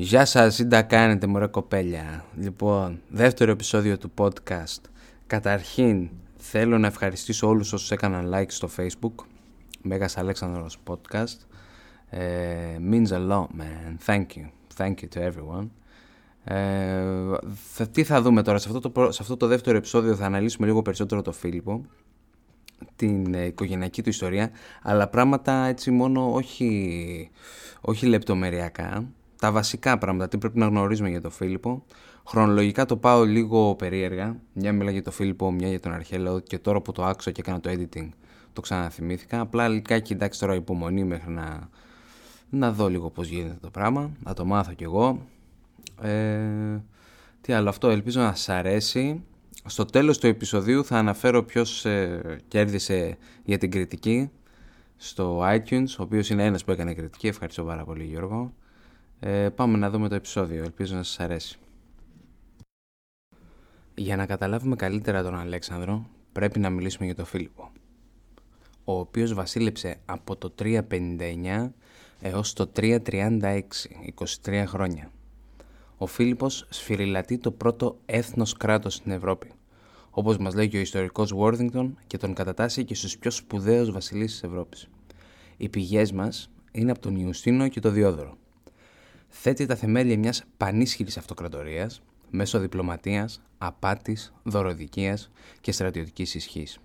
Γεια σας, τι τα κάνετε μωρέ κοπέλια. Λοιπόν, δεύτερο επεισόδιο του podcast. Καταρχήν, θέλω να ευχαριστήσω όλους όσους έκαναν like στο facebook. Μέγας Αλέξανδρος podcast. Ε, means a lot, man. Thank you. Thank you to everyone. Ε, τι θα δούμε τώρα, σε αυτό, το, σε αυτό το δεύτερο επεισόδιο θα αναλύσουμε λίγο περισσότερο το Φίλιππο την ε, οικογενειακή του ιστορία αλλά πράγματα έτσι μόνο όχι, όχι λεπτομεριακά τα βασικά πράγματα, τι πρέπει να γνωρίζουμε για τον Φίλιππο. Χρονολογικά το πάω λίγο περίεργα. Μια μιλά για τον Φίλιππο, μια για τον Αρχέλαο και τώρα που το άκουσα και έκανα το editing το ξαναθυμήθηκα. Απλά λιγάκι εντάξει τώρα υπομονή μέχρι να, να δω λίγο πώς γίνεται το πράγμα. Να το μάθω κι εγώ. Ε, τι άλλο αυτό, ελπίζω να σας αρέσει. Στο τέλος του επεισοδίου θα αναφέρω ποιος ε, κέρδισε για την κριτική στο iTunes, ο οποίος είναι ένας που έκανε κριτική. Ευχαριστώ πάρα πολύ Γιώργο. Ε, πάμε να δούμε το επεισόδιο, ελπίζω να σας αρέσει. Για να καταλάβουμε καλύτερα τον Αλέξανδρο, πρέπει να μιλήσουμε για τον Φίλιππο, ο οποίος βασίλεψε από το 359 έως το 336, 23 χρόνια. Ο Φίλιππος σφυριλατεί το πρώτο έθνος κράτος στην Ευρώπη, όπως μας λέει και ο ιστορικός Worthington και τον κατατάσσει και στους πιο σπουδαίους βασιλείς της Ευρώπης. Οι πηγές μας είναι από τον Ιουστίνο και τον Διόδωρο, θέτει τα θεμέλια μιας πανίσχυρης αυτοκρατορίας μέσω διπλωματίας, απάτης, δωροδικίας και στρατιωτικής ισχύς.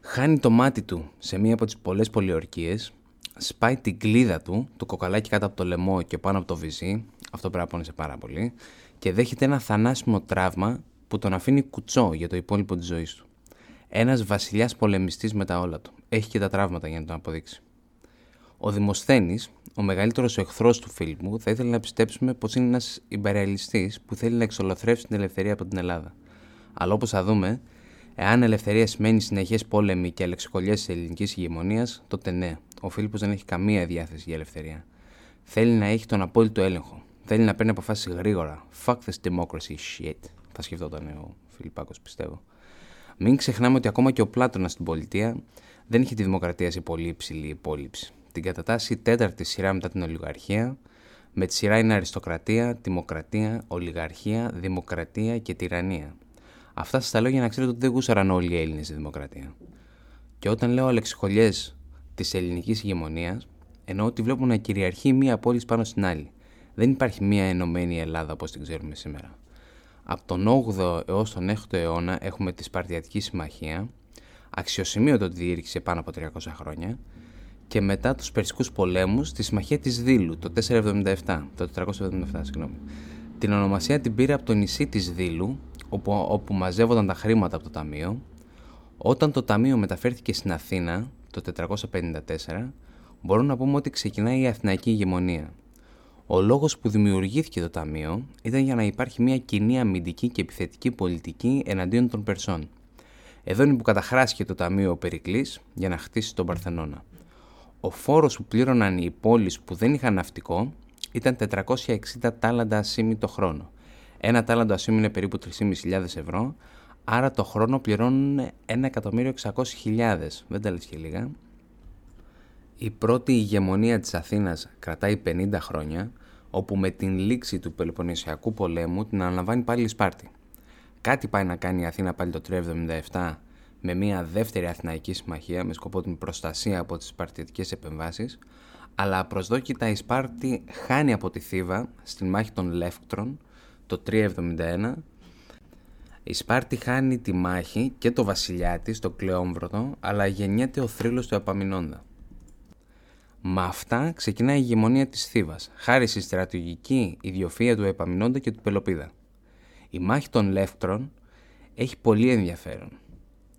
Χάνει το μάτι του σε μία από τις πολλές πολιορκίες, σπάει την κλίδα του, το κοκαλάκι κάτω από το λαιμό και πάνω από το βυζί, αυτό πρέπει να πόνεσε πάρα πολύ, και δέχεται ένα θανάσιμο τραύμα που τον αφήνει κουτσό για το υπόλοιπο της ζωής του. Ένας βασιλιάς πολεμιστής με τα όλα του. Έχει και τα τραύματα για να τον αποδείξει. Ο Δημοσθένης, ο μεγαλύτερος εχθρός του Φίλιππου, θα ήθελε να πιστέψουμε πως είναι ένας υπερεαλιστής που θέλει να εξολοθρεύσει την ελευθερία από την Ελλάδα. Αλλά όπως θα δούμε, εάν ελευθερία σημαίνει συνεχές πόλεμοι και αλεξικολιέ της ελληνικής ηγεμονίας, τότε ναι, ο Φίλιππος δεν έχει καμία διάθεση για ελευθερία. Θέλει να έχει τον απόλυτο έλεγχο. Θέλει να παίρνει αποφάσεις γρήγορα. Fuck this democracy shit. Θα σκεφτόταν ο Φιλιππάκος, πιστεύω. Μην ξεχνάμε ότι ακόμα και ο Πλάτωνας στην πολιτεία δεν είχε τη δημοκρατία σε πολύ υψηλή υπόλοιψη την κατατάσσει τέταρτη σειρά μετά την ολιγαρχία. Με τη σειρά είναι αριστοκρατία, δημοκρατία, ολιγαρχία, δημοκρατία και τυραννία. Αυτά σας τα λέω για να ξέρετε ότι δεν γούσαραν όλοι οι Έλληνες στη δημοκρατία. Και όταν λέω αλεξιχολιέ της ελληνικής ηγεμονίας, εννοώ ότι βλέπουμε να κυριαρχεί μία πόλη πάνω στην άλλη. Δεν υπάρχει μία ενωμένη Ελλάδα όπως την ξέρουμε σήμερα. Από τον 8ο έως τον 6ο αιώνα έχουμε τη Σπαρτιατική Συμμαχία, αξιοσημείωτο ότι διήρκησε πάνω από 300 χρόνια, και μετά τους Περσικούς πολέμους τη Συμμαχία της Δήλου το 477, το 477 συγγνώμη. Την ονομασία την πήρε από το νησί της Δήλου όπου, όπου μαζεύονταν τα χρήματα από το ταμείο. Όταν το ταμείο μεταφέρθηκε στην Αθήνα το 454 μπορούμε να πούμε ότι ξεκινάει η Αθηναϊκή ηγεμονία. Ο λόγος που δημιουργήθηκε το ταμείο ήταν για να υπάρχει μια κοινή αμυντική και επιθετική πολιτική εναντίον των Περσών. Εδώ είναι που καταχράστηκε το ταμείο ο Περικλής για να χτίσει τον Παρθενώνα ο φόρος που πλήρωναν οι πόλεις που δεν είχαν ναυτικό ήταν 460 τάλαντα ασήμι το χρόνο. Ένα τάλαντο ασήμι είναι περίπου 3.500 ευρώ, άρα το χρόνο πληρώνουν 1.600.000. Δεν τα λες και λίγα. Η πρώτη ηγεμονία της Αθήνας κρατάει 50 χρόνια, όπου με την λήξη του Πελοποννησιακού πολέμου την αναλαμβάνει πάλι η Σπάρτη. Κάτι πάει να κάνει η Αθήνα πάλι το 377 με μια δεύτερη Αθηναϊκή συμμαχία με σκοπό την προστασία από τις Σπαρτιατικές επεμβάσεις, αλλά απροσδόκητα η Σπάρτη χάνει από τη Θήβα στην μάχη των Λεύκτρων το 371. Η Σπάρτη χάνει τη μάχη και το βασιλιά της, το Κλεόμβρωτο, αλλά γεννιέται ο θρύλος του Επαμινόντα. Με αυτά ξεκινάει η ηγεμονία της Θήβας, χάρη στη στρατηγική ιδιοφία του Επαμινόντα και του Πελοπίδα. Η μάχη των Λεύκτρων έχει πολύ ενδιαφέρον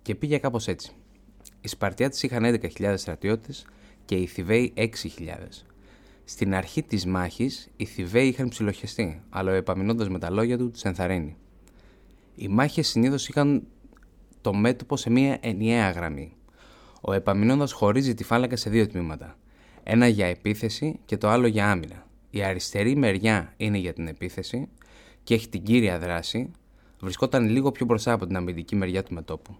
και πήγε κάπως έτσι. Οι Σπαρτιάτε είχαν 11.000 στρατιώτες και οι Θηβαίοι 6.000. Στην αρχή της μάχης, οι Θηβαίοι είχαν ψιλοχεστεί, αλλά ο επαμεινώντας με τα λόγια του του ενθαρρύνει. Οι μάχες συνήθως είχαν το μέτωπο σε μία ενιαία γραμμή. Ο επαμεινώντας χωρίζει τη φάλακα σε δύο τμήματα. Ένα για επίθεση και το άλλο για άμυνα. Η αριστερή μεριά είναι για την επίθεση και έχει την κύρια δράση, βρισκόταν λίγο πιο μπροστά από την αμυντική μεριά του μετόπου.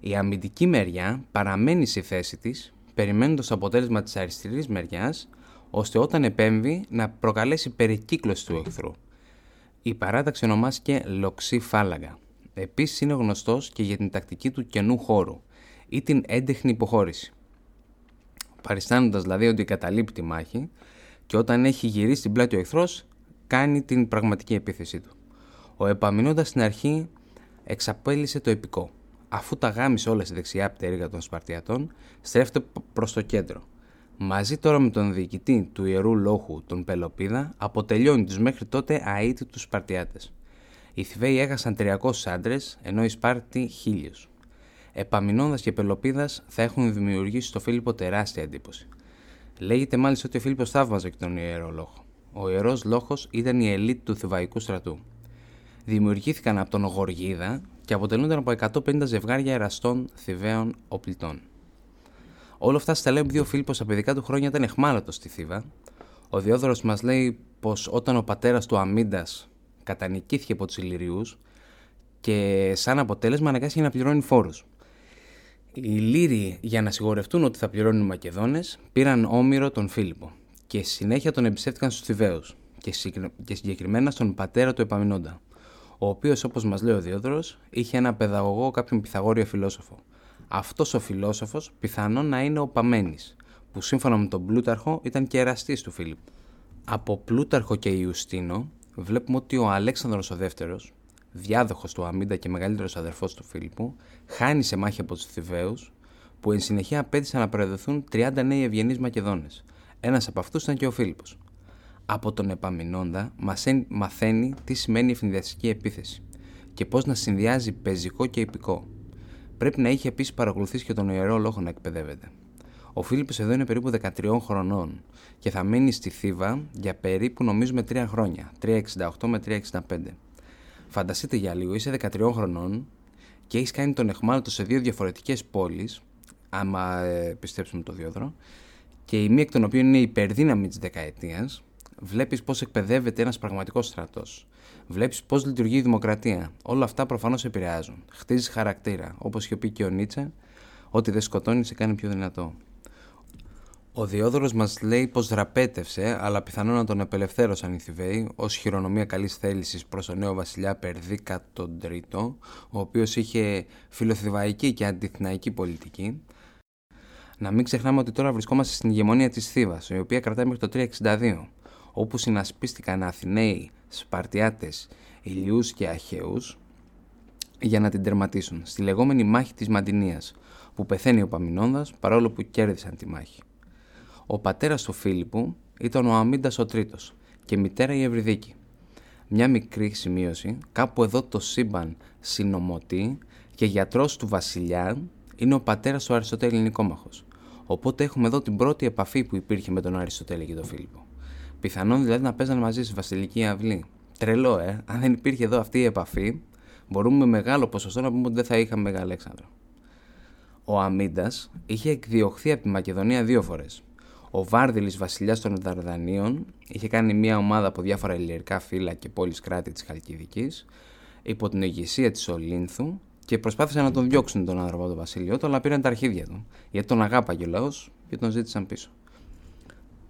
Η αμυντική μεριά παραμένει στη θέση της, περιμένοντας το αποτέλεσμα της αριστερής μεριάς, ώστε όταν επέμβει να προκαλέσει περικύκλωση του εχθρού. Η παράταξη ονομάστηκε λοξή φάλαγγα. Επίσης είναι γνωστός και για την τακτική του κενού χώρου ή την έντεχνη υποχώρηση. Παριστάνοντας δηλαδή ότι καταλείπει τη μάχη και όταν έχει γυρίσει την πλάτη ο εχθρός κάνει την πραγματική επίθεσή του. Ο επαμεινώντας στην αρχή εξαπέλυσε το επικό. Αφού τα γάμισε όλα στη δεξιά πτέρυγα των Σπαρτιατών, στρέφεται προς το κέντρο. Μαζί τώρα με τον διοικητή του Ιερού Λόχου, τον Πελοπίδα, αποτελειώνει τους μέχρι τότε αίτητους Σπαρτιάτες. Οι Θηβαίοι έχασαν 300 άντρες, ενώ οι Σπάρτοι χίλιους. Επαμεινώντας και Πελοπίδας θα έχουν δημιουργήσει στο Φίλιππο τεράστια εντύπωση. Λέγεται μάλιστα ότι ο Φίλιππος θαύμαζε και τον ιερό λόγο. Ο ιερός λόγο ήταν η ελίτ του Θηβαϊκού στρατού. Δημιουργήθηκαν από τον Γοργίδα και αποτελούνταν από 150 ζευγάρια εραστών Θηβαίων οπλιτών. Όλα αυτά στα λέει επειδή ο Φίλιππος στα παιδικά του χρόνια ήταν εχμάλωτος στη Θήβα. Ο Διόδωρος μας λέει πως όταν ο πατέρας του Αμίντα κατανικήθηκε από τους Ηλυριού και σαν αποτέλεσμα αναγκάστηκε να πληρώνει φόρους. Οι Λύριοι για να σιγουρευτούν ότι θα πληρώνουν οι Μακεδόνες πήραν όμοιρο τον Φίλιππο και συνέχεια τον εμπιστεύτηκαν στους Θηβαίους και συγκεκριμένα στον πατέρα του Επαμινόντα, ο οποίος όπως μας λέει ο Διόδωρος είχε ένα παιδαγωγό κάποιον Πυθαγόριο φιλόσοφο. Αυτός ο φιλόσοφος πιθανόν να είναι ο Παμένης, που σύμφωνα με τον Πλούταρχο ήταν και εραστής του Φίλιππου. Από Πλούταρχο και Ιουστίνο βλέπουμε ότι ο Αλέξανδρος ο δεύτερος, διάδοχος του Αμίντα και μεγαλύτερος αδερφός του Φίλιππου, χάνει σε μάχη από τους Θηβαίους, που εν συνεχεία απέτησαν να προεδρεθούν 30 νέοι ευγενείς Μακεδόνες. Ένας από αυτούς ήταν και ο Φίλιππος. Από τον επαμεινώντα μαθαίνει τι σημαίνει ευνηδιαστική επίθεση και πώς να συνδυάζει πεζικό και υπηκό. Πρέπει να είχε επίσης παρακολουθήσει και τον ιερό λόγο να εκπαιδεύεται. Ο Φίλιππος εδώ είναι περίπου 13 χρονών και θα μείνει στη Θήβα για περίπου νομίζουμε 3 χρόνια, 368 με 365. Φανταστείτε για λίγο, είσαι 13 χρονών και έχεις κάνει τον εχμάλωτο σε δύο διαφορετικές πόλεις, άμα ε, πιστέψουμε το διόδρο, και η μία εκ των οποίων είναι η υπερδύναμη της δεκαετίας, βλέπεις πώς εκπαιδεύεται ένας πραγματικός στρατός. Βλέπεις πώς λειτουργεί η δημοκρατία. Όλα αυτά προφανώς επηρεάζουν. Χτίζεις χαρακτήρα. Όπως είχε πει και ο Νίτσε, ότι δεν σκοτώνει σε κάνει πιο δυνατό. Ο Διόδωρος μας λέει πως δραπέτευσε, αλλά πιθανόν να τον απελευθέρωσαν οι Θηβαίοι ως χειρονομία καλής θέλησης προς τον νέο βασιλιά Περδίκα τον Τρίτο, ο οποίος είχε φιλοθηβαϊκή και αντιθναϊκή πολιτική. Να μην ξεχνάμε ότι τώρα βρισκόμαστε στην ηγεμονία της Θήβας, η οποία κρατάει μέχρι το 362, όπου συνασπίστηκαν Αθηναίοι, Σπαρτιάτες, Ηλιούς και Αχαίους για να την τερματίσουν, στη λεγόμενη μάχη της Μαντινίας, που πεθαίνει ο Παμινόντα παρόλο που κέρδισαν τη μάχη. Ο πατέρας του Φίλιππου ήταν ο Αμίντα ο Τρίτος και μητέρα η Ευρυδίκη. Μια μικρή σημείωση, κάπου εδώ το σύμπαν συνομωτεί και γιατρός του βασιλιά είναι ο πατέρας του Αριστοτέλη Νικόμαχος. Οπότε έχουμε εδώ την πρώτη επαφή που υπήρχε με τον Αριστοτέλη και τον Φίλιππο. Πιθανόν δηλαδή να παίζαν μαζί στη Βασιλική Αυλή. Τρελό, ε! Αν δεν υπήρχε εδώ αυτή η επαφή, μπορούμε με μεγάλο ποσοστό να πούμε ότι δεν θα είχαμε Μεγάλο Αλέξανδρο. Ο Αμίντα είχε εκδιωχθεί από τη Μακεδονία δύο φορές. Ο Βάρδιλης βασιλιάς των Δαρδανίων είχε κάνει μια ομάδα από διάφορα ηλιρικά φύλλα και πόλεις κράτη της Χαλκιδικής υπό την ηγεσία της Ολύνθου και προσπάθησαν να τον διώξουν τον άνθρωπο του βασιλείο του, αλλά πήραν τα αρχίδια του, γιατί τον αγάπαγε ο λαός και τον ζήτησαν πίσω.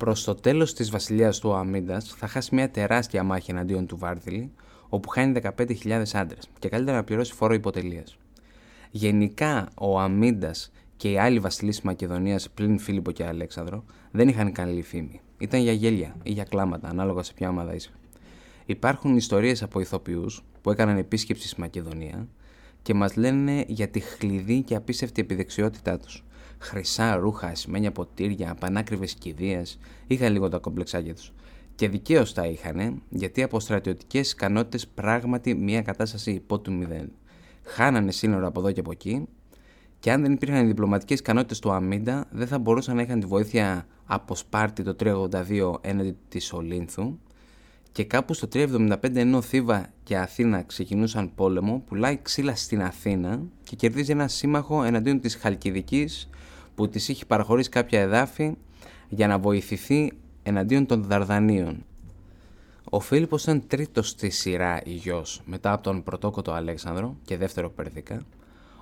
Προς το τέλος της βασιλεία του Αμίντα θα χάσει μια τεράστια μάχη εναντίον του Βάρδιλη, όπου χάνει 15.000 άντρες και καλύτερα να πληρώσει φόρο υποτελείας. Γενικά, ο Αμίντα και οι άλλοι βασιλείς της Μακεδονίας πλην Φίλιππο και Αλέξανδρο δεν είχαν καλή φήμη. Ήταν για γέλια ή για κλάματα, ανάλογα σε ποια ομάδα είσαι. Υπάρχουν ιστορίες από ηθοποιούς που έκαναν επίσκεψη στη Μακεδονία και μας λένε για τη χλειδί και απίστευτη επιδεξιότητά τους. Χρυσά ρούχα, ασημένια ποτήρια, πανάκριβες κηδείες, είχαν λίγο τα κομπλεξάκια τους. Και δικαίως τα είχαν, γιατί από στρατιωτικές ικανότητες πράγματι μια κατάσταση υπό του μηδέν. Χάνανε σύνορα από εδώ και από εκεί και αν δεν υπήρχαν οι διπλωματικές ικανότητες του Αμίντα, δεν θα μπορούσαν να είχαν τη βοήθεια από Σπάρτη το 382 έναντι της Ολύνθου. Και κάπου στο 375 ενώ Θήβα και Αθήνα ξεκινούσαν πόλεμο, πουλάει ξύλα στην Αθήνα και κερδίζει ένα σύμμαχο εναντίον της Χαλκιδικής που της είχε παραχωρήσει κάποια εδάφη για να βοηθηθεί εναντίον των Δαρδανίων. Ο Φίλιππος ήταν τρίτος στη σειρά γιος μετά από τον πρωτόκοτο Αλέξανδρο και δεύτερο Περδίκα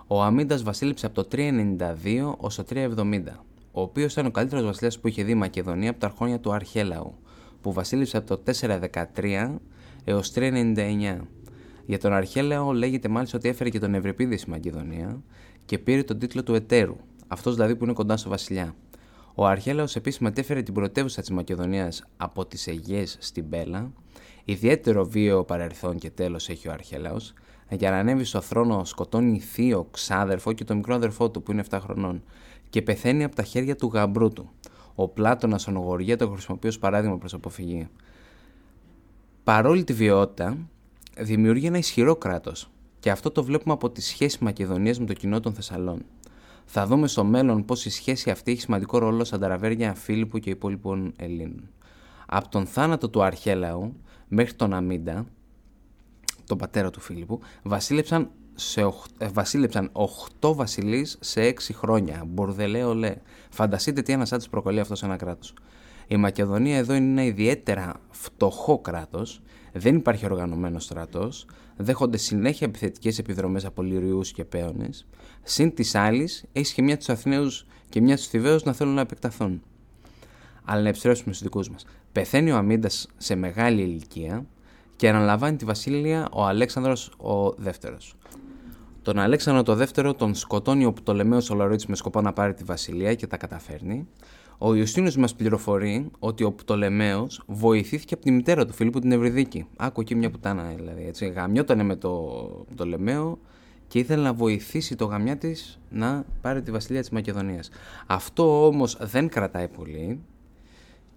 ο Αμίντα βασίλεψε από το 392 ως το 370. ο οποίος ήταν ο καλύτερος βασιλιάς που είχε δει η Μακεδονία από τα αρχόνια του Αρχέλαου, που βασίλειψε από το 413 έως 399. Για τον Αρχέλαο λέγεται μάλιστα ότι έφερε και τον Ευρυπίδη στη Μακεδονία και πήρε τον τίτλο του Ετέρου, αυτός δηλαδή που είναι κοντά στο βασιλιά. Ο Αρχέλαος επίσης μετέφερε την πρωτεύουσα της Μακεδονίας από τις Αιγαίες στην Πέλα. Ιδιαίτερο βίαιο παρελθόν και τέλος έχει ο Αρχέλαος. Για να ανέβει στο θρόνο, σκοτώνει θείο, ξάδερφο και το μικρό αδερφό του που είναι 7 χρονών και πεθαίνει από τα χέρια του γαμπρού του. Ο Πλάτωνας ο Νογοργία το χρησιμοποιεί ως παράδειγμα προς αποφυγή. Παρόλη τη βιαιότητα, δημιουργεί ένα ισχυρό κράτος και αυτό το βλέπουμε από τη σχέση Μακεδονίας με το κοινό των Θεσσαλών. Θα δούμε στο μέλλον πώς η σχέση αυτή έχει σημαντικό ρόλο σαν ταραβέρια Φίλιππου και υπόλοιπων Ελλήνων. Από τον θάνατο του Αρχέλαου μέχρι τον Αμίντα, τον πατέρα του Φίλιππου, βασίλεψαν, σε ε, βασίλεψαν 8 βασιλείς σε 6 χρόνια. Μπορδελέ λέ. Φανταστείτε τι ανασάτης προκαλεί αυτό σε ένα κράτος. Η Μακεδονία εδώ είναι ένα ιδιαίτερα φτωχό κράτος, δεν υπάρχει οργανωμένος στρατός, δέχονται συνέχεια επιθετικές επιδρομές από λυριούς και πέονες, συν της άλλης έχεις και μια τους Αθηναίους και μια τους Θηβαίους να θέλουν να επεκταθούν. Αλλά να επιστρέψουμε στους δικούς μας. Πεθαίνει ο Αμίντα σε μεγάλη ηλικία και αναλαμβάνει τη βασίλεια ο Αλέξανδρος ο δεύτερος. Τον Αλέξανδρο το δεύτερο τον σκοτώνει ο Πτολεμαίος Ολαρίτης με σκοπό να πάρει τη βασιλεία και τα καταφέρνει. Ο Ιωστίνος μας πληροφορεί ότι ο Πτολεμαίος βοηθήθηκε από τη μητέρα του Φίλιππου την Ευρυδίκη. Άκου εκεί μια πουτάνα δηλαδή. Έτσι. Γαμιότανε με το Πτολεμαίο και ήθελε να βοηθήσει το γαμιά της να πάρει τη βασιλεία της Μακεδονίας. Αυτό όμως δεν κρατάει πολύ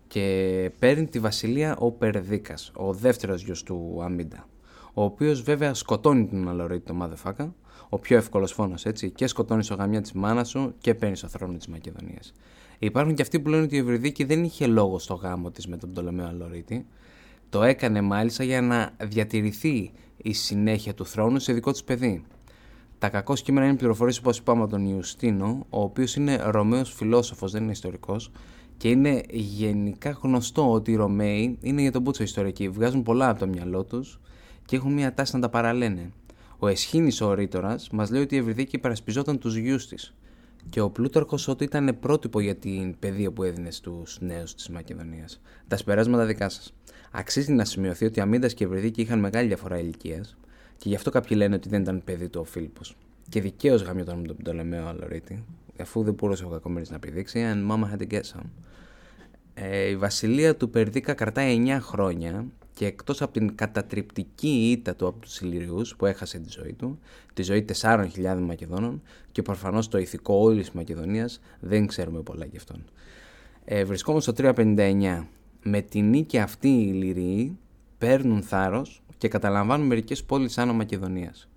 και παίρνει τη βασιλεία ο Περδίκας, ο δεύτερος γιος του Αμίντα, ο οποίος βέβαια σκοτώνει την Αλωρίτη το Μαδεφάκα, ο πιο εύκολος φόνος έτσι, και σκοτώνει στο γαμιά της μάνας σου και παίρνει στο θρόνο της Μακεδονίας. Υπάρχουν και αυτοί που λένε ότι η Ευρυδίκη δεν είχε λόγο στο γάμο της με τον Πτολεμαίο Αλωρίτη, το έκανε μάλιστα για να διατηρηθεί η συνέχεια του θρόνου σε δικό της παιδί. Τα κακό κείμενα είναι πληροφορίες όπω είπαμε από τον Ιουστίνο, ο οποίος είναι Ρωμαίος φιλόσοφος, δεν είναι ιστορικός, και είναι γενικά γνωστό ότι οι Ρωμαίοι είναι για τον Μπούτσο ιστορικοί. Βγάζουν πολλά από το μυαλό τους και έχουν μια τάση να τα παραλένε. Ο Εσχήνης ο Ρήτορας μας λέει ότι η Ευρυδίκη υπερασπιζόταν τους γιους της. Και ο Πλούταρχος ότι ήταν πρότυπο για την παιδεία που έδινε στους νέους της Μακεδονίας. Τα συμπεράσματα δικά σας. Αξίζει να σημειωθεί ότι Αμίντα και Ευρυδίκη είχαν μεγάλη διαφορά ηλικίας και γι' αυτό κάποιοι λένε ότι δεν ήταν παιδί του ο Φίλιππος. Και δικαίως γαμιόταν με τον Πτολεμαίο Αλωρίτη, αφού δεν μπορούσε ο Κακομοίρης να πηδήξει, and mama had to get some. Ε, η βασιλεία του Περδίκα κρατάει 9 χρόνια και εκτός από την κατατριπτική ήττα του από τους Ηλυριούς που έχασε τη ζωή του, τη ζωή 4.000 Μακεδόνων και προφανώς το ηθικό όλης της Μακεδονίας δεν ξέρουμε πολλά γι' αυτόν. Ε, βρισκόμαστε στο 359. Με την νίκη αυτή οι Ηλυριοί παίρνουν θάρρος και καταλαμβάνουν μερικές πόλεις άνω Μακεδονίας.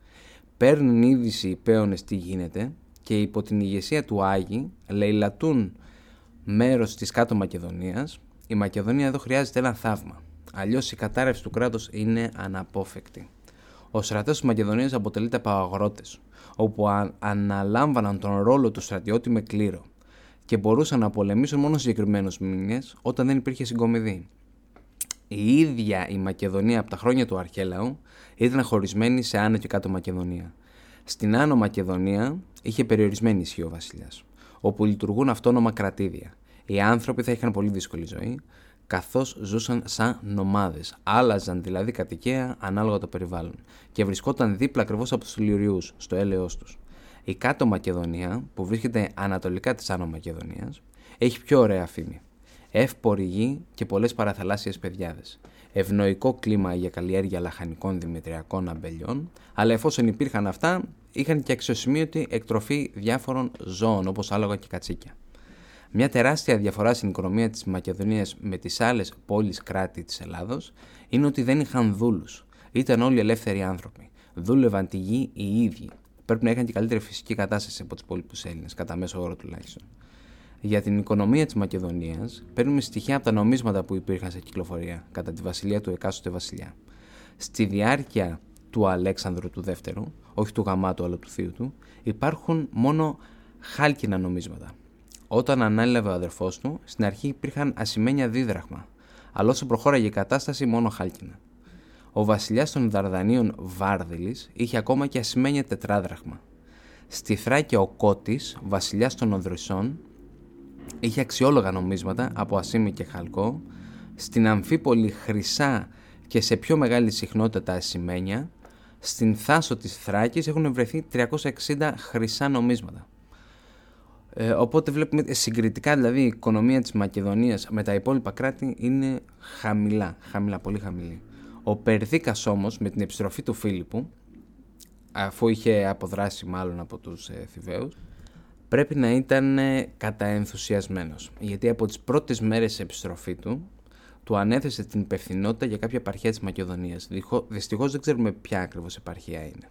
Παίρνουν είδηση οι πέονες τι γίνεται και υπό την ηγεσία του Άγη λαιλατούν μέρος της κάτω Μακεδονίας. Η Μακεδονία εδώ χρειάζεται ένα θαύμα. Αλλιώς η κατάρρευση του κράτους είναι αναπόφευκτη. Ο στρατός της Μακεδονίας αποτελείται από αγρότες, όπου αναλάμβαναν τον ρόλο του στρατιώτη με κλήρο και μπορούσαν να πολεμήσουν μόνο συγκεκριμένους μήνες όταν δεν υπήρχε συγκομιδή η ίδια η Μακεδονία από τα χρόνια του Αρχέλαου ήταν χωρισμένη σε Άνω και Κάτω Μακεδονία. Στην Άνω Μακεδονία είχε περιορισμένη ισχύ ο βασιλιάς, όπου λειτουργούν αυτόνομα κρατήδια. Οι άνθρωποι θα είχαν πολύ δύσκολη ζωή, καθώς ζούσαν σαν νομάδες. Άλλαζαν δηλαδή κατοικία ανάλογα το περιβάλλον και βρισκόταν δίπλα ακριβώς από τους Λιουριούς, στο έλεος τους. Η Κάτω Μακεδονία, που βρίσκεται ανατολικά της Άνω Μακεδονίας, έχει πιο ωραία φήμη εύπορη γη και πολλές παραθαλάσσιες πεδιάδε. Ευνοϊκό κλίμα για καλλιέργεια λαχανικών δημητριακών αμπελιών, αλλά εφόσον υπήρχαν αυτά, είχαν και αξιοσημείωτη εκτροφή διάφορων ζώων όπως άλογα και κατσίκια. Μια τεράστια διαφορά στην οικονομία της Μακεδονίας με τις άλλες πόλεις κράτη της Ελλάδος είναι ότι δεν είχαν δούλους. Ήταν όλοι ελεύθεροι άνθρωποι. Δούλευαν τη γη οι ίδιοι. Πρέπει να είχαν και καλύτερη φυσική κατάσταση από τους υπόλοιπους Έλληνες, κατά μέσο όρο τουλάχιστον. Για την οικονομία της Μακεδονίας παίρνουμε στοιχεία από τα νομίσματα που υπήρχαν σε κυκλοφορία κατά τη βασιλεία του εκάστοτε βασιλιά. Στη διάρκεια του Αλέξανδρου του δεύτερου, όχι του γαμάτου αλλά του θείου του, υπάρχουν μόνο χάλκινα νομίσματα. Όταν ανέλαβε ο αδερφός του, στην αρχή υπήρχαν ασημένια δίδραχμα, αλλά όσο προχώραγε η κατάσταση μόνο χάλκινα. Ο βασιλιάς των Δαρδανίων Βάρδηλη είχε ακόμα και ασημένια τετράδραχμα. Στη Θράκη ο Κώτης, βασιλιάς των Οδρυσών, είχε αξιόλογα νομίσματα από ασίμι και χαλκό, στην Αμφίπολη χρυσά και σε πιο μεγάλη συχνότητα τα ασημένια, στην Θάσο της Θράκης έχουν βρεθεί 360 χρυσά νομίσματα. Ε, οπότε βλέπουμε συγκριτικά δηλαδή η οικονομία της Μακεδονίας με τα υπόλοιπα κράτη είναι χαμηλά, χαμηλά, πολύ χαμηλή. Ο Περδίκας όμως με την επιστροφή του Φίλιππου, αφού είχε αποδράσει μάλλον από τους ε, Θηβαίους, πρέπει να ήταν ε, καταενθουσιασμένος. Γιατί από τις πρώτες μέρες της επιστροφή του, του ανέθεσε την υπευθυνότητα για κάποια επαρχία της Μακεδονίας. Δυστυχώς δεν ξέρουμε ποια ακριβώς επαρχία είναι.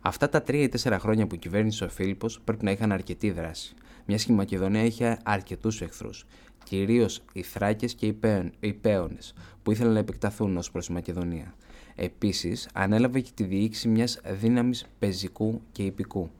Αυτά τα τρία ή τέσσερα χρόνια που κυβέρνησε ο Φίλιππος πρέπει να είχαν αρκετή δράση. Μιας και η Μακεδονία είχε αρκετούς εχθρούς, κυρίως οι Θράκες και οι Πέονες, που ήθελαν να επεκταθούν ως προς τη Μακεδονία. Επίσης, ανέλαβε και τη διοίκηση μιας δύναμης πεζικού και υπηκού.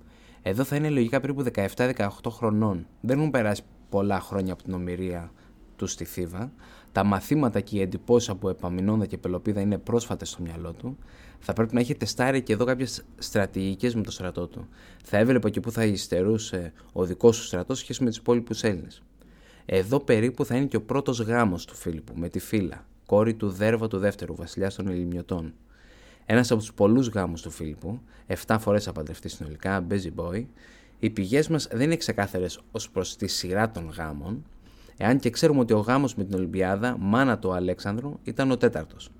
Εδώ θα είναι λογικά περίπου 17-18 χρονών. Δεν έχουν περάσει πολλά χρόνια από την ομοιρία του στη Θήβα. Τα μαθήματα και οι εντυπώσεις από Επαμινόντα και Πελοπίδα είναι πρόσφατες στο μυαλό του. Θα πρέπει να έχει τεστάρει και εδώ κάποιες στρατηγικές με το στρατό του. Θα έβλεπε και πού θα υστερούσε ο δικός του στρατός σχέση με τους υπόλοιπους Έλληνες. Εδώ περίπου θα είναι και ο πρώτος γάμος του Φίλιππου με τη Φύλλα, κόρη του Δέρβα του Δεύτερου, βασιλιά των Ελληνιωτών. Ένας από τους πολλούς γάμους του Φίλιππου, 7 φορές απαντρευτεί συνολικά, busy boy, οι πηγές μας δεν είναι ξεκάθαρες ως προς τη σειρά των γάμων, εάν και ξέρουμε ότι ο γάμος με την Ολυμπιάδα, μάνα του Αλέξανδρου, ήταν ο τέταρτος.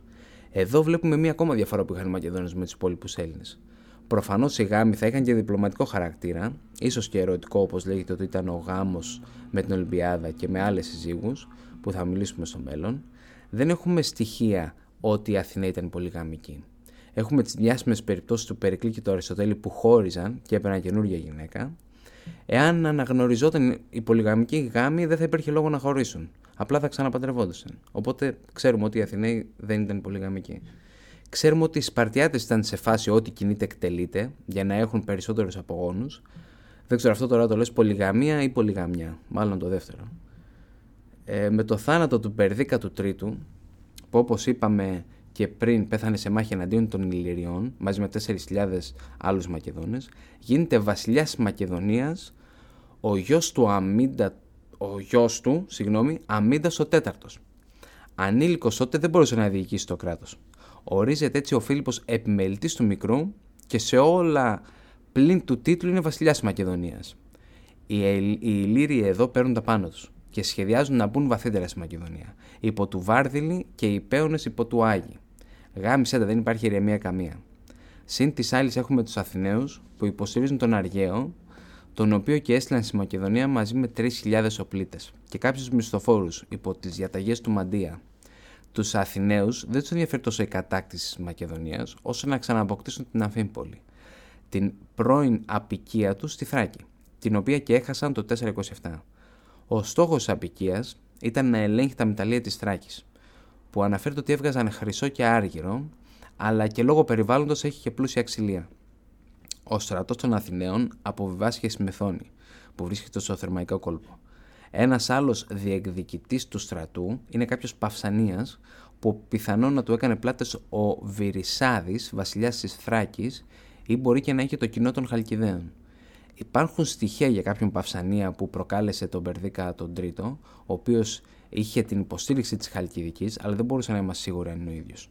Εδώ βλέπουμε μία ακόμα διαφορά που είχαν οι Μακεδόνες με τους υπόλοιπους Έλληνες. Προφανώς οι γάμοι θα είχαν και διπλωματικό χαρακτήρα, ίσως και ερωτικό όπως λέγεται ότι ήταν ο γάμος με την Ολυμπιάδα και με άλλες συζύγους, που θα μιλήσουμε στο μέλλον. Δεν έχουμε στοιχεία ότι η Αθηνά ήταν πολυγαμική. Έχουμε τις διάσημες περιπτώσεις του Περικλή και του Αριστοτέλη που χώριζαν και έπαιρναν καινούργια γυναίκα. Εάν αναγνωριζόταν η πολυγαμική γάμη, δεν θα υπήρχε λόγο να χωρίσουν. Απλά θα ξαναπαντρευόντουσαν. Οπότε ξέρουμε ότι οι Αθηναίοι δεν ήταν πολυγαμικοί. Ξέρουμε ότι οι Σπαρτιάτες ήταν σε φάση ό,τι κινείται εκτελείται για να έχουν περισσότερους απογόνους. Δεν ξέρω αυτό τώρα το λες πολυγαμία ή πολυγαμιά. Μάλλον το δεύτερο. Ε, με το θάνατο του Περδίκα του Τρίτου, που όπως είπαμε και πριν πέθανε σε μάχη εναντίον των Ηλυριών μαζί με 4.000 άλλους Μακεδόνες, γίνεται βασιλιάς Μακεδονίας ο γιος του Αμίντα, ο γιος του, συγγνώμη, Αμίντας ο τέταρτος. Ανήλικος τότε δεν μπορούσε να διοικήσει το κράτος. Ορίζεται έτσι ο Φίλιππος επιμελητής του μικρού και σε όλα πλην του τίτλου είναι βασιλιάς Μακεδονίας. Οι, οι Ηλύριοι εδώ παίρνουν τα πάνω τους και σχεδιάζουν να μπουν βαθύτερα στη Μακεδονία. Υπό του Βάρδιλη και οι Πέονε υπό του Άγιοι. Γάμισε τα, δεν υπάρχει ηρεμία καμία. Συν της άλλης έχουμε τους Αθηναίους που υποστηρίζουν τον Αργαίο, τον οποίο και έστειλαν στη Μακεδονία μαζί με 3.000 οπλίτες και κάποιους μισθοφόρους υπό τις διαταγές του Μαντία. Τους Αθηναίους δεν τους ενδιαφέρει τόσο η κατάκτηση της Μακεδονίας, όσο να ξαναποκτήσουν την Αφήμπολη, την πρώην απικία τους στη Θράκη, την οποία και έχασαν το 427. Ο στόχος της απικίας ήταν να ελέγχει τα μεταλλεία της Θράκης, που αναφέρεται ότι έβγαζαν χρυσό και άργυρο, αλλά και λόγω περιβάλλοντος έχει και πλούσια ξυλία. Ο στρατός των Αθηναίων αποβιβάστηκε στη Μεθόνη, που βρίσκεται στο θερμαϊκό κόλπο. Ένας άλλος διεκδικητής του στρατού είναι κάποιος Παυσανίας, που πιθανόν να του έκανε πλάτες ο Βυρισάδης, βασιλιάς της Θράκης, ή μπορεί και να είχε το κοινό των Χαλκιδαίων. Υπάρχουν στοιχεία για κάποιον Παυσανία που προκάλεσε τον Περδίκα τον Τρίτο, ο οποίος είχε την υποστήριξη της Χαλκιδικής, αλλά δεν μπορούσε να είμαστε σίγουροι αν είναι ο ίδιος.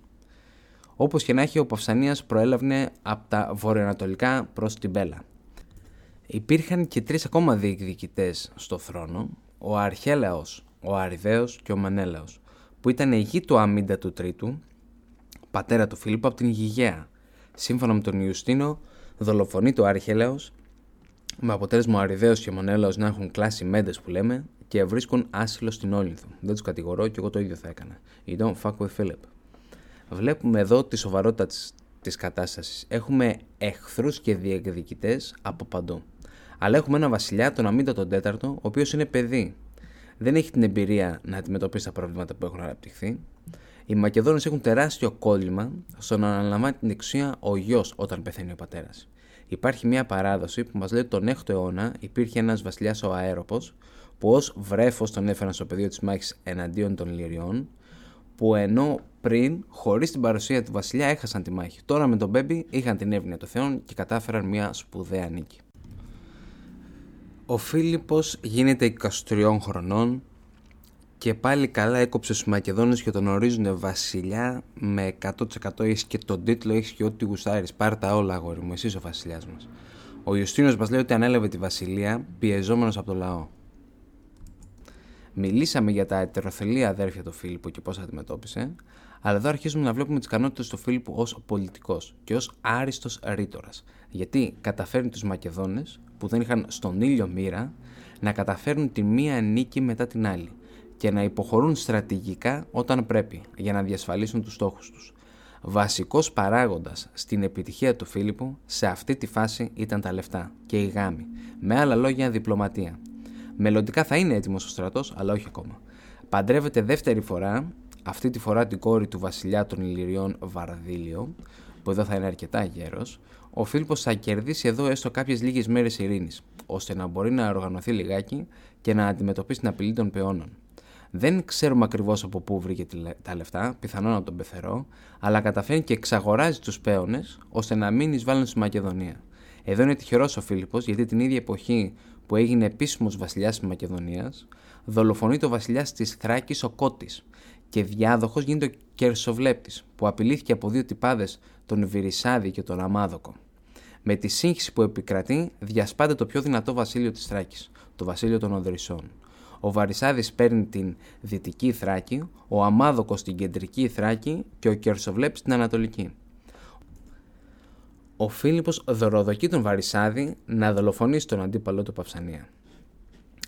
Όπως και να έχει, ο Παυσανίας προέλαβε από τα βορειοανατολικά προς την Πέλα. Υπήρχαν και τρεις ακόμα διεκδικητές στο θρόνο, ο Αρχέλαος, ο Αριδαίος και ο Μανέλαος, που ήταν γη του Αμίντα του Τρίτου, πατέρα του Φίλιππου από την Γηγαία. Σύμφωνα με τον Ιουστίνο, δολοφονεί το Αρχέλαος με αποτέλεσμα ο Αριδαίος και ο Μονέλαος να έχουν κλάσει μέντε που λέμε και βρίσκουν άσυλο στην Όλυνθο. Δεν τους κατηγορώ και εγώ το ίδιο θα έκανα. You don't fuck with Philip. Βλέπουμε εδώ τη σοβαρότητα της, της κατάστασης. Έχουμε εχθρούς και διεκδικητές από παντού. Αλλά έχουμε ένα βασιλιά, τον Αμίντα τον Τέταρτο, ο οποίος είναι παιδί. Δεν έχει την εμπειρία να αντιμετωπίσει τα προβλήματα που έχουν αναπτυχθεί. Οι Μακεδόνες έχουν τεράστιο κόλλημα στο να αναλαμβάνει την εξουσία ο γιος όταν πεθαίνει ο πατέρας. Υπάρχει μια παράδοση που μας λέει ότι τον 6ο αιώνα υπήρχε ένας βασιλιάς ο Αέροπος, που ως βρέφος τον έφεραν στο πεδίο της μάχης εναντίον των Λυριών, που ενώ πριν, χωρίς την παρουσία του βασιλιά, έχασαν τη μάχη. Τώρα με τον Μπέμπι είχαν την εύνοια των Θεών και κατάφεραν μια σπουδαία νίκη. Ο Φίλιππος γίνεται 23 χρονών και πάλι καλά έκοψε στους Μακεδόνες και τον ορίζουν βασιλιά με 100% έχεις και τον τίτλο, έχεις και ό,τι γουστάρεις. Πάρ' τα όλα αγόρι μου, εσύ ο βασιλιάς μας. Ο Ιουστίνος μας λέει ότι ανέλαβε τη βασιλεία πιεζόμενος από το λαό. Μιλήσαμε για τα ετεροθελή αδέρφια του Φίλιππου και πώς αντιμετώπισε, αλλά εδώ αρχίζουμε να βλέπουμε τις ικανότητες του Φίλιππου ως πολιτικός και ως άριστος ρήτορας. Γιατί καταφέρνει τους Μακεδόνες, που δεν είχαν στον ήλιο μοίρα, να καταφέρουν τη μία νίκη μετά την άλλη και να υποχωρούν στρατηγικά όταν πρέπει για να διασφαλίσουν τους στόχους τους. Βασικός παράγοντας στην επιτυχία του Φίλιππου σε αυτή τη φάση ήταν τα λεφτά και η γάμη. Με άλλα λόγια διπλωματία. Μελλοντικά θα είναι έτοιμος ο στρατός, αλλά όχι ακόμα. Παντρεύεται δεύτερη φορά, αυτή τη φορά την κόρη του βασιλιά των Ηλυριών Βαρδίλιο, που εδώ θα είναι αρκετά γέρος, ο Φίλιππος θα κερδίσει εδώ έστω κάποιες λίγες μέρες ειρήνης, ώστε να μπορεί να οργανωθεί λιγάκι και να αντιμετωπίσει την απειλή των πεώνων. Δεν ξέρουμε ακριβώς από πού βρήκε τα λεφτά, πιθανόν από τον Πεθερό, αλλά καταφέρει και εξαγοράζει τους πέονες ώστε να μην εισβάλλουν στη Μακεδονία. Εδώ είναι τυχερός ο Φίλιππος γιατί την ίδια εποχή που έγινε επίσημος βασιλιάς της Μακεδονίας, δολοφονεί το βασιλιά της Θράκης ο Κώτης και διάδοχος γίνεται ο Κερσοβλέπτης, που απειλήθηκε από δύο τυπάδες, τον Βυρισάδη και τον Αμάδοκο. Με τη σύγχυση που επικρατεί, διασπάται το πιο δυνατό βασίλειο της Θράκης, το βασίλειο των Οδρυσσών. Ο Βαρισάδης παίρνει την δυτική Θράκη, ο Αμάδοκος την κεντρική Θράκη και ο Κερσοβλέπης την ανατολική. Ο Φίλιππος δωροδοκεί τον Βαρισάδη να δολοφονήσει τον αντίπαλό του Παυσανία.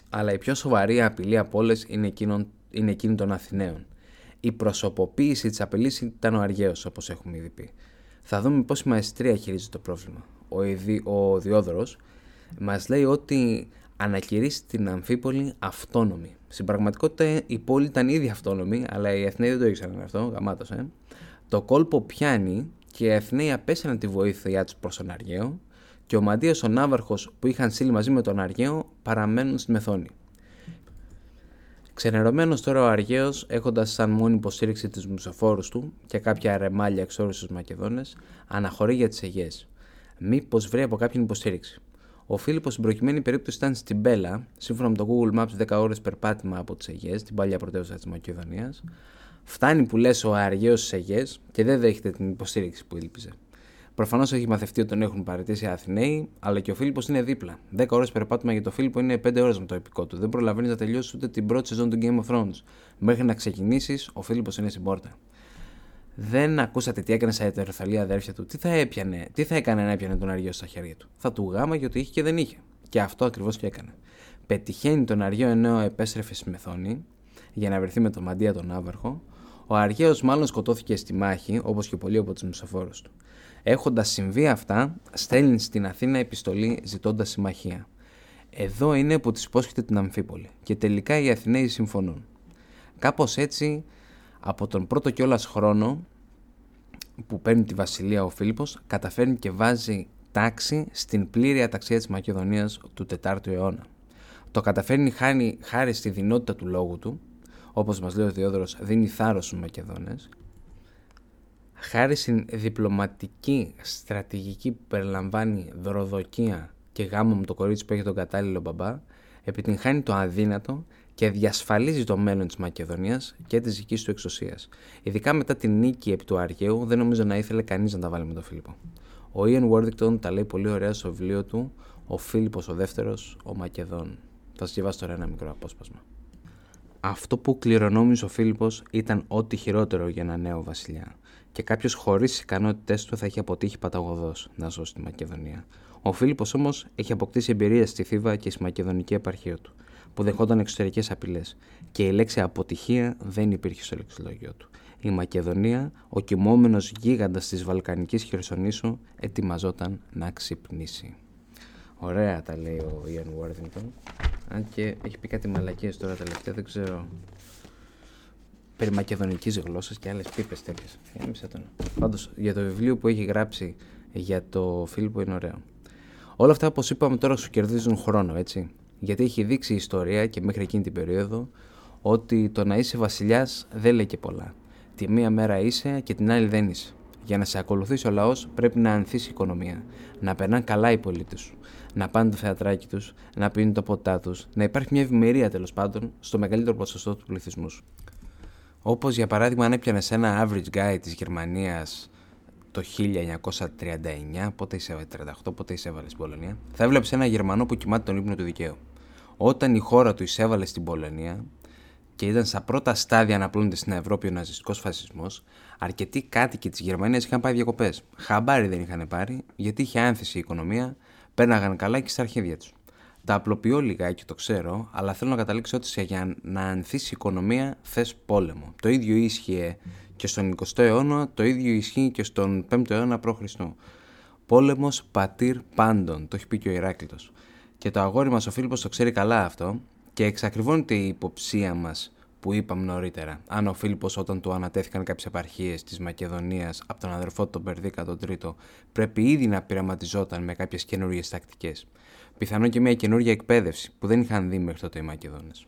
Αλλά η πιο σοβαρή απειλή από όλες είναι, είναι εκείνη των Αθηναίων. Η προσωποποίηση της απειλής ήταν ο Αργαίος, όπως έχουμε ήδη πει. Θα δούμε πώς η μαεστρία χειρίζεται το πρόβλημα. Ο, Ιδι... ο Διόδωρος μας λέει ότι ανακηρύσει την Αμφίπολη αυτόνομη. Στην πραγματικότητα η πόλη ήταν ήδη αυτόνομη, αλλά οι Αθηναίοι δεν το ήξεραν αυτό, γαμάτος, ε. Το κόλπο πιάνει και οι Αθηναίοι απέσαιναν τη βοήθειά τους προς τον Αργαίο και ο Μαντίας ο Ναύαρχος που είχαν στείλει μαζί με τον Αργαίο παραμένουν στη Μεθόνη. Ξενερωμένος τώρα ο Αργαίος, έχοντας σαν μόνη υποστήριξη τους μουσοφόρου του και κάποια ρεμάλια εξόρου στου Μακεδόνες, αναχωρεί για τις Αιγαίες. Μήπως βρει από κάποιον υποστήριξη. Ο Φίλιππος στην προκειμένη περίπτωση ήταν στην Μπέλα, σύμφωνα με το Google Maps 10 ώρες περπάτημα από τις Αιγαίες, την παλιά πρωτεύουσα της Μακεδονίας. Φτάνει που λες ο Αργαίος στις Αιγαίες και δεν δέχεται την υποστήριξη που ήλπιζε. Προφανώς έχει μαθευτεί ότι τον έχουν παραιτήσει οι Αθηναίοι, αλλά και ο Φίλιππος είναι δίπλα. 10 ώρες περπάτημα για το Φίλιππο είναι 5 ώρες με το επικό του. Δεν προλαβαίνεις να τελειώσεις ούτε την πρώτη σεζόν του Game of Thrones. Μέχρι να ξεκινήσεις, ο Φίλιππος είναι στην πόρτα. Δεν ακούσατε τι έκανε στα ετεροθαλή αδέρφια του. Τι θα έπιανε, τι θα έκανε να έπιανε τον Αργαίο στα χέρια του. Θα του γάμα γιατί είχε και δεν είχε. Και αυτό ακριβώς και έκανε. Πετυχαίνει τον Αργαίο ενώ επέστρεφε στη Μεθόνη για να βρεθεί με τον Μαντία τον Άβαρχο. Ο Αργαίο μάλλον σκοτώθηκε στη μάχη, όπως και πολλοί από τους μισοφόρους του. Έχοντας συμβεί αυτά, στέλνει στην Αθήνα επιστολή ζητώντας συμμαχία. Εδώ είναι που της υπόσχεται την Αμφίπολη και τελικά οι Αθηναίοι συμφωνούν. Κάπως έτσι, από τον πρώτο κιόλας χρόνο που παίρνει τη βασιλεία ο Φίλιππος καταφέρνει και βάζει τάξη στην πλήρη αταξία της Μακεδονίας του 4ου αιώνα. Το καταφέρνει χάρη, χάρη στη δυνότητα του λόγου του, όπως μας λέει ο Διόδωρος δίνει θάρρος στους Μακεδόνες, χάρη στην διπλωματική στρατηγική που περιλαμβάνει δωροδοκία και γάμο με το κορίτσι που έχει τον κατάλληλο μπαμπά, επιτυγχάνει το αδύνατο και διασφαλίζει το μέλλον της Μακεδονίας και της δικής του εξουσίας. Ειδικά μετά την νίκη επί του Αργαίου δεν νομίζω να ήθελε κανείς να τα βάλει με τον Φίλιππο. Ο Ιαν Worthington τα λέει πολύ ωραία στο βιβλίο του «Ο Φίλιππος ο δεύτερος, ο Μακεδόν». Θα σας διαβάσω τώρα ένα μικρό απόσπασμα. Αυτό που κληρονόμησε ο Φίλιππος ήταν ό,τι χειρότερο για ένα νέο βασιλιά και κάποιος χωρίς τι ικανότητές του θα έχει αποτύχει παταγωδός να ζώσει στη Μακεδονία. Ο Φίλιππος όμως έχει αποκτήσει εμπειρία στη Θήβα και στη μακεδονική επαρχία του που δεχόταν εξωτερικές απειλές, και η λέξη αποτυχία δεν υπήρχε στο λεξιλόγιο του. Η Μακεδονία, ο κοιμόμενος γίγαντας της Βαλκανικής Χερσονήσου, ετοιμαζόταν να ξυπνήσει. Ωραία τα λέει ο Ιαν Worthington. Αν και έχει πει κάτι μαλακίες τώρα τελευταία, δεν ξέρω. Περί μακεδονικής γλώσσας και άλλες πίπες τέτοιες. Γέμισε τον. Πάντως για το βιβλίο που έχει γράψει για το Φίλιππο είναι ωραίο. Όλα αυτά, όπως είπαμε, τώρα σου κερδίζουν χρόνο, έτσι γιατί έχει δείξει η ιστορία και μέχρι εκείνη την περίοδο ότι το να είσαι βασιλιάς δεν λέει και πολλά. Τη μία μέρα είσαι και την άλλη δεν είσαι. Για να σε ακολουθήσει ο λαός, πρέπει να ανθίσει η οικονομία. Να περνάνε καλά οι πολίτες σου. Να πάνε το θεατράκι τους, να πίνουν το ποτά τους, να υπάρχει μια ευημερία τέλος πάντων στο μεγαλύτερο ποσοστό του πληθυσμού σου. Όπως για παράδειγμα, αν έπιανες ένα average guy της Γερμανίας το 1939, πότε είσαι 38, πότε εισέβαλε στην Πολωνία, θα έβλεψε ένα Γερμανό που κοιμάται τον ύπνο του δικαίου. Όταν η χώρα του εισέβαλε στην Πολωνία και ήταν στα πρώτα στάδια να απλώνεται στην Ευρώπη ο ναζιστικός φασισμός, αρκετοί κάτοικοι της Γερμανίας είχαν πάει διακοπές. Χαμπάρι δεν είχαν πάρει, γιατί είχε άνθηση η οικονομία, πέρναγαν καλά και στα αρχίδια τους. Τα απλοποιώ λιγάκι, το ξέρω, αλλά θέλω να καταλήξω ότι για να ανθίσει η οικονομία θες πόλεμο. Το ίδιο ίσχυε και στον 20ο αιώνα, το ίδιο ισχύει και στον 5ο αιώνα π.Χ. Πόλεμος πατήρ πάντων, το έχει πει και ο Ηράκλειο. Και το αγόρι μας ο Φίλιππος το ξέρει καλά αυτό και εξακριβώνεται η υποψία μας που είπαμε νωρίτερα. Αν ο Φίλιππος όταν του ανατέθηκαν κάποιες επαρχίες της Μακεδονίας από τον αδερφό του τον Περδίκα τον Τρίτο, πρέπει ήδη να πειραματιζόταν με κάποιες καινούριες τακτικές. Πιθανόν και μια καινούργια εκπαίδευση που δεν είχαν δει μέχρι τότε οι Μακεδόνες.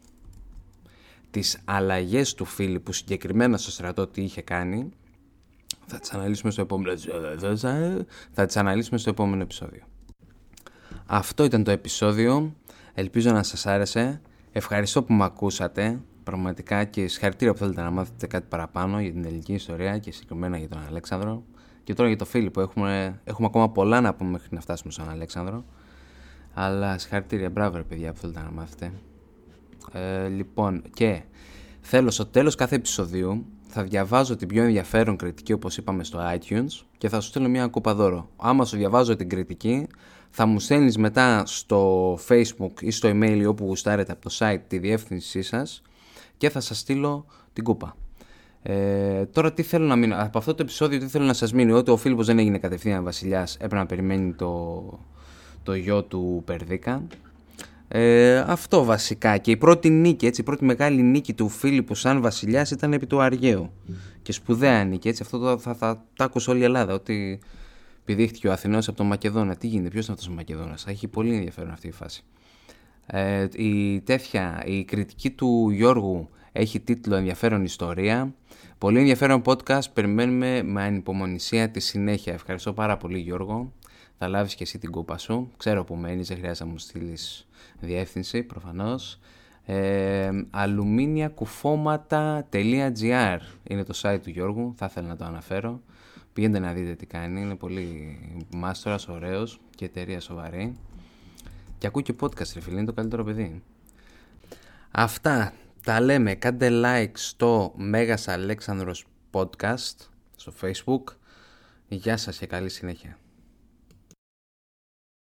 Τις αλλαγές του Φίλιππου συγκεκριμένα στο στρατό τι είχε κάνει θα τι αναλύσουμε στο επόμενο, θα τις αναλύσουμε στο επόμενο επεισόδιο. Αυτό ήταν το επεισόδιο. Ελπίζω να σας άρεσε. Ευχαριστώ που με ακούσατε. Πραγματικά και συγχαρητήρια που θέλετε να μάθετε κάτι παραπάνω για την ελληνική ιστορία και συγκεκριμένα για τον Αλέξανδρο. Και τώρα για τον Φίλιππο. Έχουμε, έχουμε ακόμα πολλά να πούμε μέχρι να φτάσουμε στον Αλέξανδρο. Αλλά συγχαρητήρια, μπράβο ρε παιδιά που θέλετε να μάθετε. Ε, λοιπόν, και θέλω στο τέλος κάθε επεισοδίου θα διαβάζω την πιο ενδιαφέρον κριτική όπως είπαμε στο iTunes και θα σου στείλω μια κούπα δώρο. Άμα σου διαβάζω την κριτική θα μου στέλνεις μετά στο facebook ή στο email ή όπου γουστάρετε από το site τη διεύθυνσή σας και θα σας στείλω την κούπα. Ε, τώρα τι θέλω να μείνω, από αυτό το επεισόδιο τι θέλω να σας μείνει, ότι ο Φίλιππος δεν έγινε κατευθείαν βασιλιάς, έπρεπε να περιμένει το, το γιο του Περδίκα. Ε, αυτό βασικά και η πρώτη νίκη, έτσι, η πρώτη μεγάλη νίκη του Φίλιππου σαν βασιλιάς ήταν επί του Αργαίου και σπουδαία νίκη, έτσι, αυτό το, θα, θα, θα, άκουσε όλη η Ελλάδα, ότι πηδήχτηκε ο Αθηνός από τον Μακεδόνα. Τι γίνεται, ποιος είναι αυτός ο Μακεδόνας, έχει πολύ ενδιαφέρον αυτή η φάση. Ε, η τέτοια, η κριτική του Γιώργου έχει τίτλο Ενδιαφέρον Ιστορία. Πολύ ενδιαφέρον podcast, περιμένουμε με ανυπομονησία τη συνέχεια. Ευχαριστώ πάρα πολύ Γιώργο θα λάβεις και εσύ την κούπα σου. Ξέρω που μένεις, δεν χρειάζεται να μου στείλεις διεύθυνση προφανώς. Ε, αλουμίνιακουφώματα.gr είναι το site του Γιώργου, θα ήθελα να το αναφέρω. Πηγαίνετε να δείτε τι κάνει, είναι πολύ μάστορας, ωραίος και εταιρεία σοβαρή. Και ακούει και podcast ρε φίλε, είναι το καλύτερο παιδί. Αυτά τα λέμε, κάντε like στο Μέγας Αλέξανδρος Podcast στο facebook. Γεια σας και καλή συνέχεια.